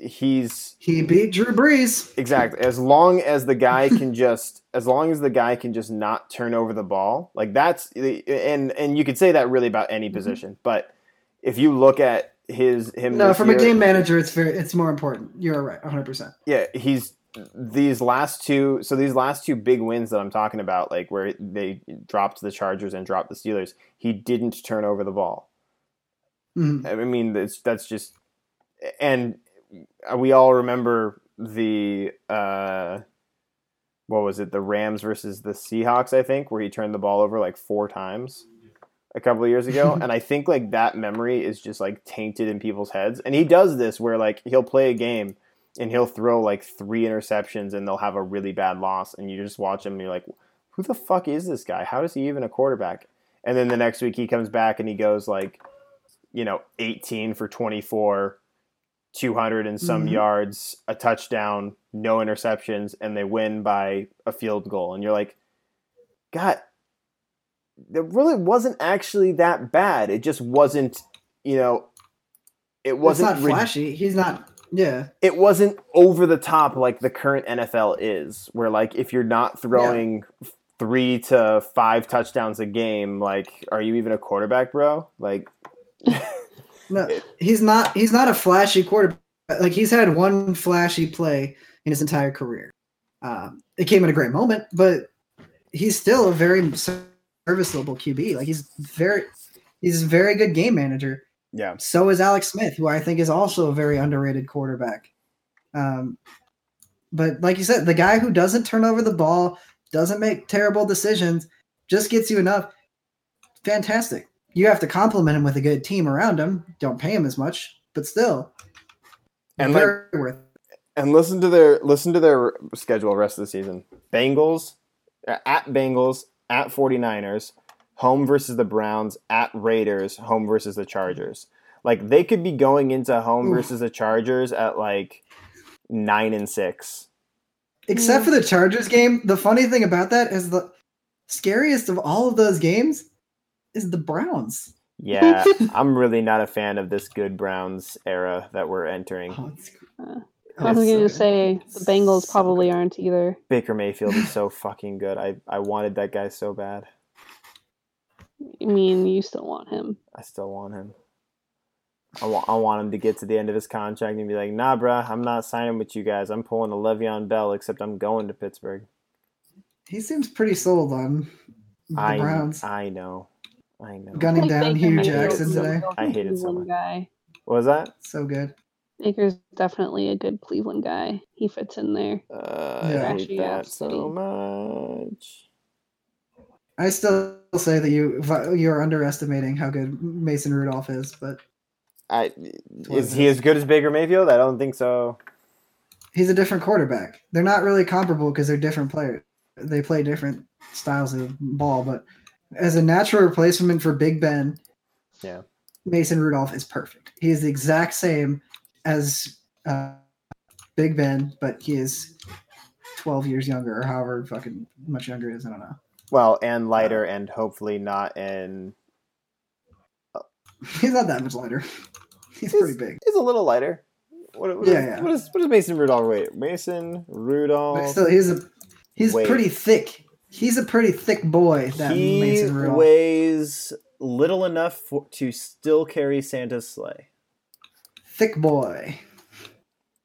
He's He beat Drew Brees. Exactly. As long as the guy can just, as long as the guy can just not turn over the ball, like that's, and and you could say that really about any position. But if you look at his him, No, from a game manager, it's very it's more important. You're right, 100%. yeah, he's these last two. So these last two big wins that I'm talking about, like where they dropped the Chargers and dropped the Steelers, he didn't turn over the ball. Mhm. I mean, that's that's just, and we all remember the uh, what was it? The Rams versus the Seahawks, I think, where he turned the ball over like four times a couple of years ago, and I think like that memory is just like tainted in people's heads. And he does this where like he'll play a game and he'll throw like three interceptions and they'll have a really bad loss, and you just watch him and you're like, who the fuck is this guy? How is he even a quarterback? And then the next week he comes back and he goes like, you know, 18 for 24, 200 and some Mhm. yards, a touchdown, no interceptions, and they win by a field goal. And you're like, God, it really wasn't actually that bad. It just wasn't, you know, it wasn't not rid- flashy. He's not, yeah. it wasn't over the top like the current NFL is, where like if you're not throwing three to five touchdowns a game, like are you even a quarterback, bro? Like No, he's not. He's not a flashy quarterback. Like he's had one flashy play in his entire career. Um, it came at a great moment, but he's still a very serviceable QB. Like he's very, he's a very good game manager. yeah, So is Alex Smith, who I think is also a very underrated quarterback. Um, but like you said, the guy who doesn't turn over the ball, doesn't make terrible decisions, just gets you enough. Fantastic. You have to compliment him with a good team around him. Don't pay him as much, but still, And, like, worth. and listen to their listen to their schedule rest of the season. Bengals uh, at Bengals at 49ers, home versus the Browns, at Raiders, home versus the Chargers. Like they could be going into home versus the Chargers at like 9 and 6. Except for the Chargers game, the funny thing about that is the scariest of all of those games is the Browns. Yeah, I'm really not a fan of this good Browns era that we're entering. Oh, it's, Uh, I was going to good. say the Bengals So probably good. aren't either. Baker Mayfield is so fucking good. I, I wanted that guy so bad. I mean, you still want him. I still want him. I want, I want him to get to the end of his contract and be like, nah, bruh, I'm not signing with you guys. I'm pulling a Le'Veon Bell, except I'm going to Pittsburgh. He seems pretty sold on the I, Browns. I know. I know. Gunning Like down Baker Hue Jackson a today. I hated it so much. Guy. What was that? So good. Baker's definitely a good Cleveland guy. He fits in there. Uh, Yeah. I hate that so much. I still say that you you're underestimating how good Mason Rudolph is, but I, is he as good as Baker Mayfield? I don't think so. he's a different quarterback. They're not really comparable because they're different players. They play different styles of ball, but as a natural replacement for Big Ben, Yeah. Mason Rudolph is perfect. He is the exact same as uh, Big Ben, but he is 12 years younger or however fucking much younger it is. I don't know. Well, and lighter, and hopefully not in. He's not that much lighter. He's pretty big. He's a little lighter. What, what Yeah, is- yeah. What is what is Mason Rudolph weight? Mason Rudolph. But still, he's a he's Wait. pretty thick. He's a pretty thick boy. That he Mason weighs little enough for, to still carry Santa's sleigh. thick boy.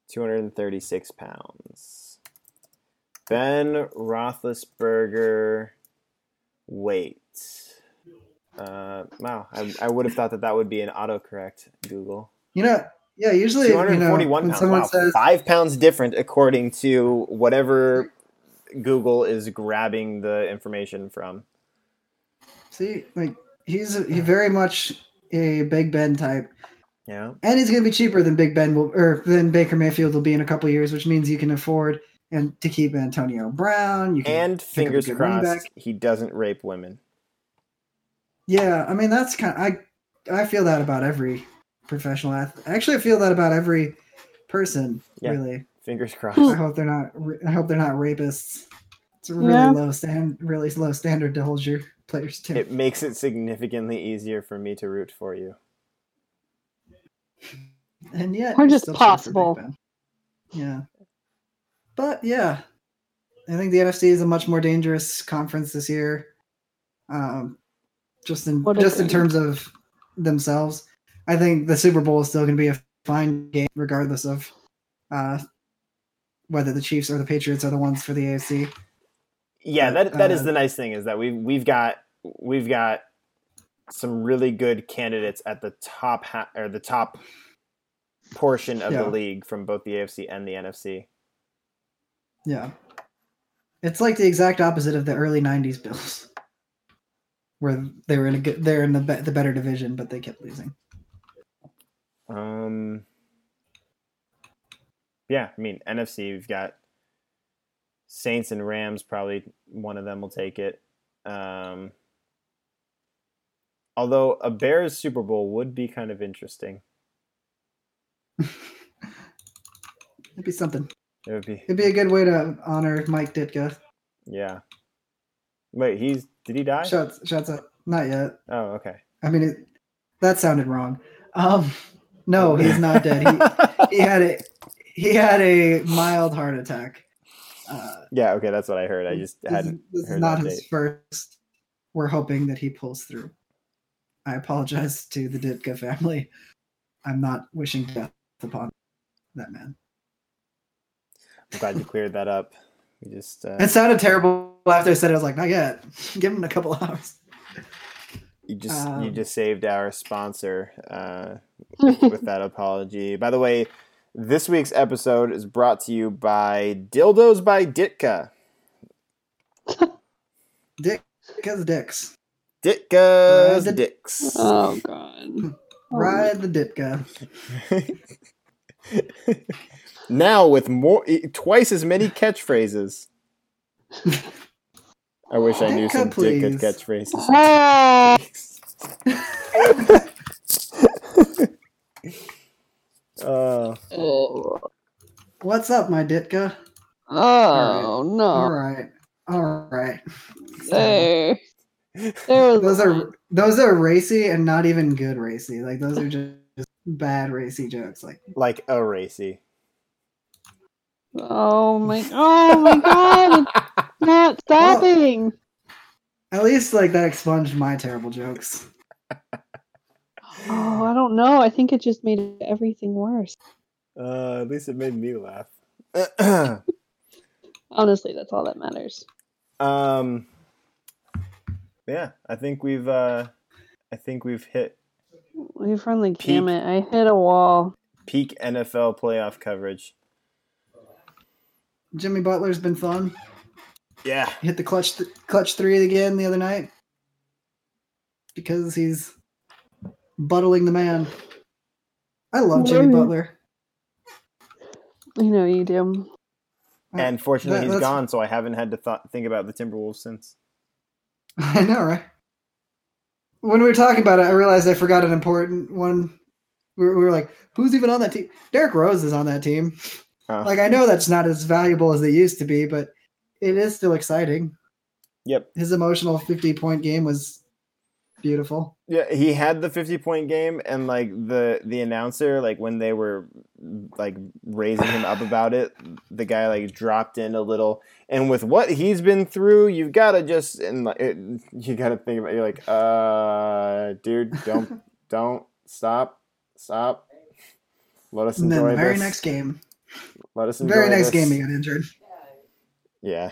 236 pounds. Ben Roethlisberger weight. Uh, wow, I, I would have thought that that would be an autocorrect Google. You know, Yeah, usually you know, 241 pounds. Wow, says five pounds different according to whatever Google is grabbing the information from. See, like he's he very much a Big Ben type, Yeah. and he's going to be cheaper than Big Ben will, or than Baker Mayfield will be in a couple years, which means you can afford and to keep Antonio Brown. You can, And pick up a fingers crossed, he doesn't rape women. yeah, I mean that's kind. Of, I I feel that about every professional athlete. Actually, I feel that about every person. Yeah. Really, Fingers crossed. I hope they're not. I hope they're not rapists. It's a really Yeah. low stand, really low standard to hold your players to. it makes it significantly easier for me to root for you. and yet Or you're just still cheering for Big possible. Yeah, but yeah, I think the NFC is a much more dangerous conference this year. Um, just in What just in terms of themselves, I think the Super Bowl is still going to be a fine game, regardless of uh, whether the Chiefs or the Patriots are the ones for the AFC. Yeah, But, that that is uh, the nice thing is that we've we've got we've got some really good candidates at the top ha- or the top portion of Yeah. the league from both the AFC and the NFC. Yeah, it's like the exact opposite of the early '90s Bills, where they were in a good, they're in the be- the better division, but they kept losing. Um, yeah, I mean NFC. We've got Saints and Rams. Probably one of them will take it. Um, although a Bears Super Bowl would be kind of interesting. It'd be something. It would be, It'd be a good way to honor Mike Ditka. yeah. Wait, he's did he die? Shouts, shouts out. Not yet. Oh, okay. I mean, it, that sounded wrong. Um, no, he's not dead. He, he had a he had a mild heart attack. Uh, yeah, okay, that's what I heard. I just this, hadn't this is not that his date. first. We're hoping that he pulls through. I apologize to the Ditka family. I'm not wishing death upon that man. I'm glad you cleared that up. We just uh, It sounded terrible after I said it. I was like, not yet. Give him a couple hours. you just you um, just saved our sponsor uh, with that apology. By the way, this week's episode is brought to you by Dildos by Ditka. Ditka's dicks. Ditka's Ride the- dicks. Oh god. Ride the Ditka. now with more e- twice as many catchphrases. I wish I knew Ditka, some Ditka catchphrases. Ah, Uh, oh, What's up, my Ditka? oh All no. All right. All right. There. There Those are those are racy and not even good racy. Like those are just bad racy jokes. Like like a racy. Oh my oh my god. It's not stopping. at least like that expunged my terrible jokes. Oh, I don't know. I think it just made everything worse. Uh, at least it made me laugh. Honestly, that's all that matters. um, yeah, I think we've uh, I think we've hit We've run the Peak. gamut. I hit a wall. peak NFL playoff coverage. Jimmy Butler's been fun. Yeah, hit the clutch th- clutch three again the other night because he's buttling the man. I love Jimmy Woo. Butler. I know you do. and fortunately That- he's that's- gone, so I haven't had to th- think about the Timberwolves since. I know, right? When we were talking about it, I realized I forgot an important one. We were, we were like, "Who's even on that team?" Derrick Rose is on that team. Oh. Like, I know that's not as valuable as they used to be, but it is still exciting. Yep. His emotional fifty-point game was beautiful. Yeah, he had the 50 point game and like the the announcer like when they were like raising him up about it, the guy like dropped in a little and with what he's been through, you've got to just and like it, you got to think about you're like, "Uh, dude, don't don't stop. Stop. Let us And then enjoy the very this. next game, Let us enjoy very next this. game, he got injured. Yeah.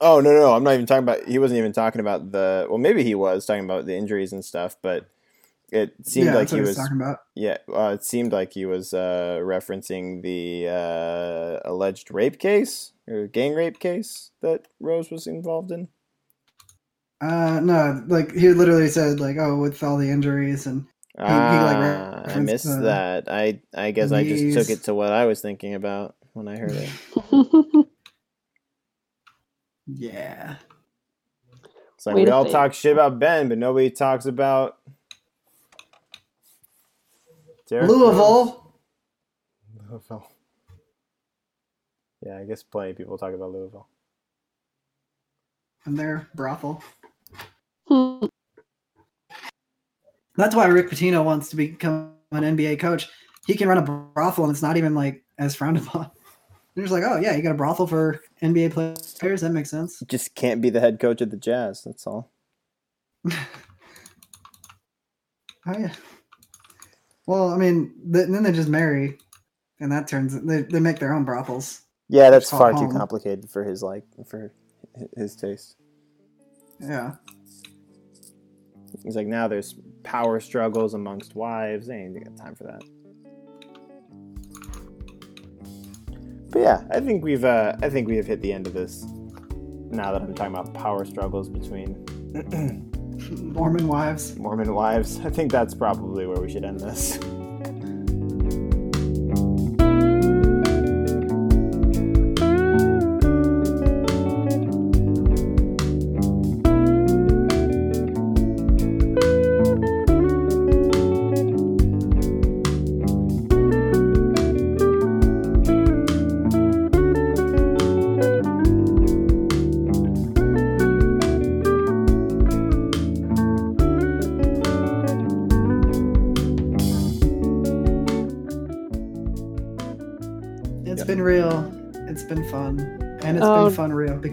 Oh no, no, I'm not even talking about. He wasn't even talking about the. Well, maybe he was talking about the injuries and stuff, but it seemed yeah, like that's he what was. talking about. Yeah, uh, it seemed like he was uh, referencing the uh, alleged rape case or gang rape case that Rose was involved in. Uh, no, like he literally said, like, oh, with all the injuries and he, like, Ah, I missed the that. I I guess I just took it to what I was thinking about when I heard it. yeah, It's like Way we all think. talk shit about Ben, but nobody talks about Derrick Rose. Louisville. Louisville. Yeah, I guess plenty of people talk about Louisville. and their brothel. That's why Rick Pitino wants to become an NBA coach. He can run a brothel, and it's not even like as frowned upon. They're just like, oh yeah, you got a brothel for NBA players. That makes sense. Just can't be the head coach of the Jazz. That's all. Oh yeah. Well, I mean, th- then they just marry, and that turns they they make their own brothels. Yeah, that's far home. too complicated for his like for his taste. Yeah. He's like now there's power struggles amongst wives. They ain't got time for that. But yeah, I think we've uh, I think we have hit the end of this. Now that I'm talking about power struggles between Mormon wives. Mormon wives, I think that's probably where we should end this.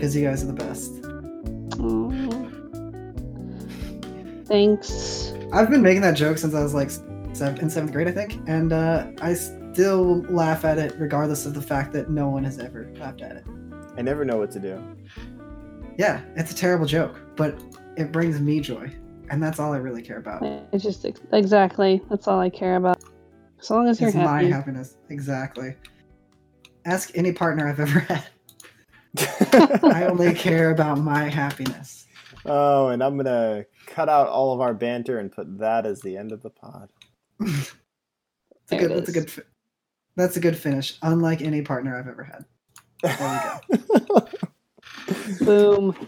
because you guys are the best. Aw. Thanks. I've been making that joke since I was like seven, in seventh grade, I think, and uh, I still laugh at it regardless of the fact that no one has ever laughed at it. I never know what to do. Yeah, it's a terrible joke, but it brings me joy, and that's all I really care about. It's just ex- exactly that's all I care about. As long as you're It's my happiness, exactly. Ask any partner I've ever had. I only care about my happiness. oh, and I'm gonna cut out all of our banter and put that as the end of the pod. It's a good. That's a good. fi- That's a good finish. Unlike any partner I've ever had. There we go. Boom.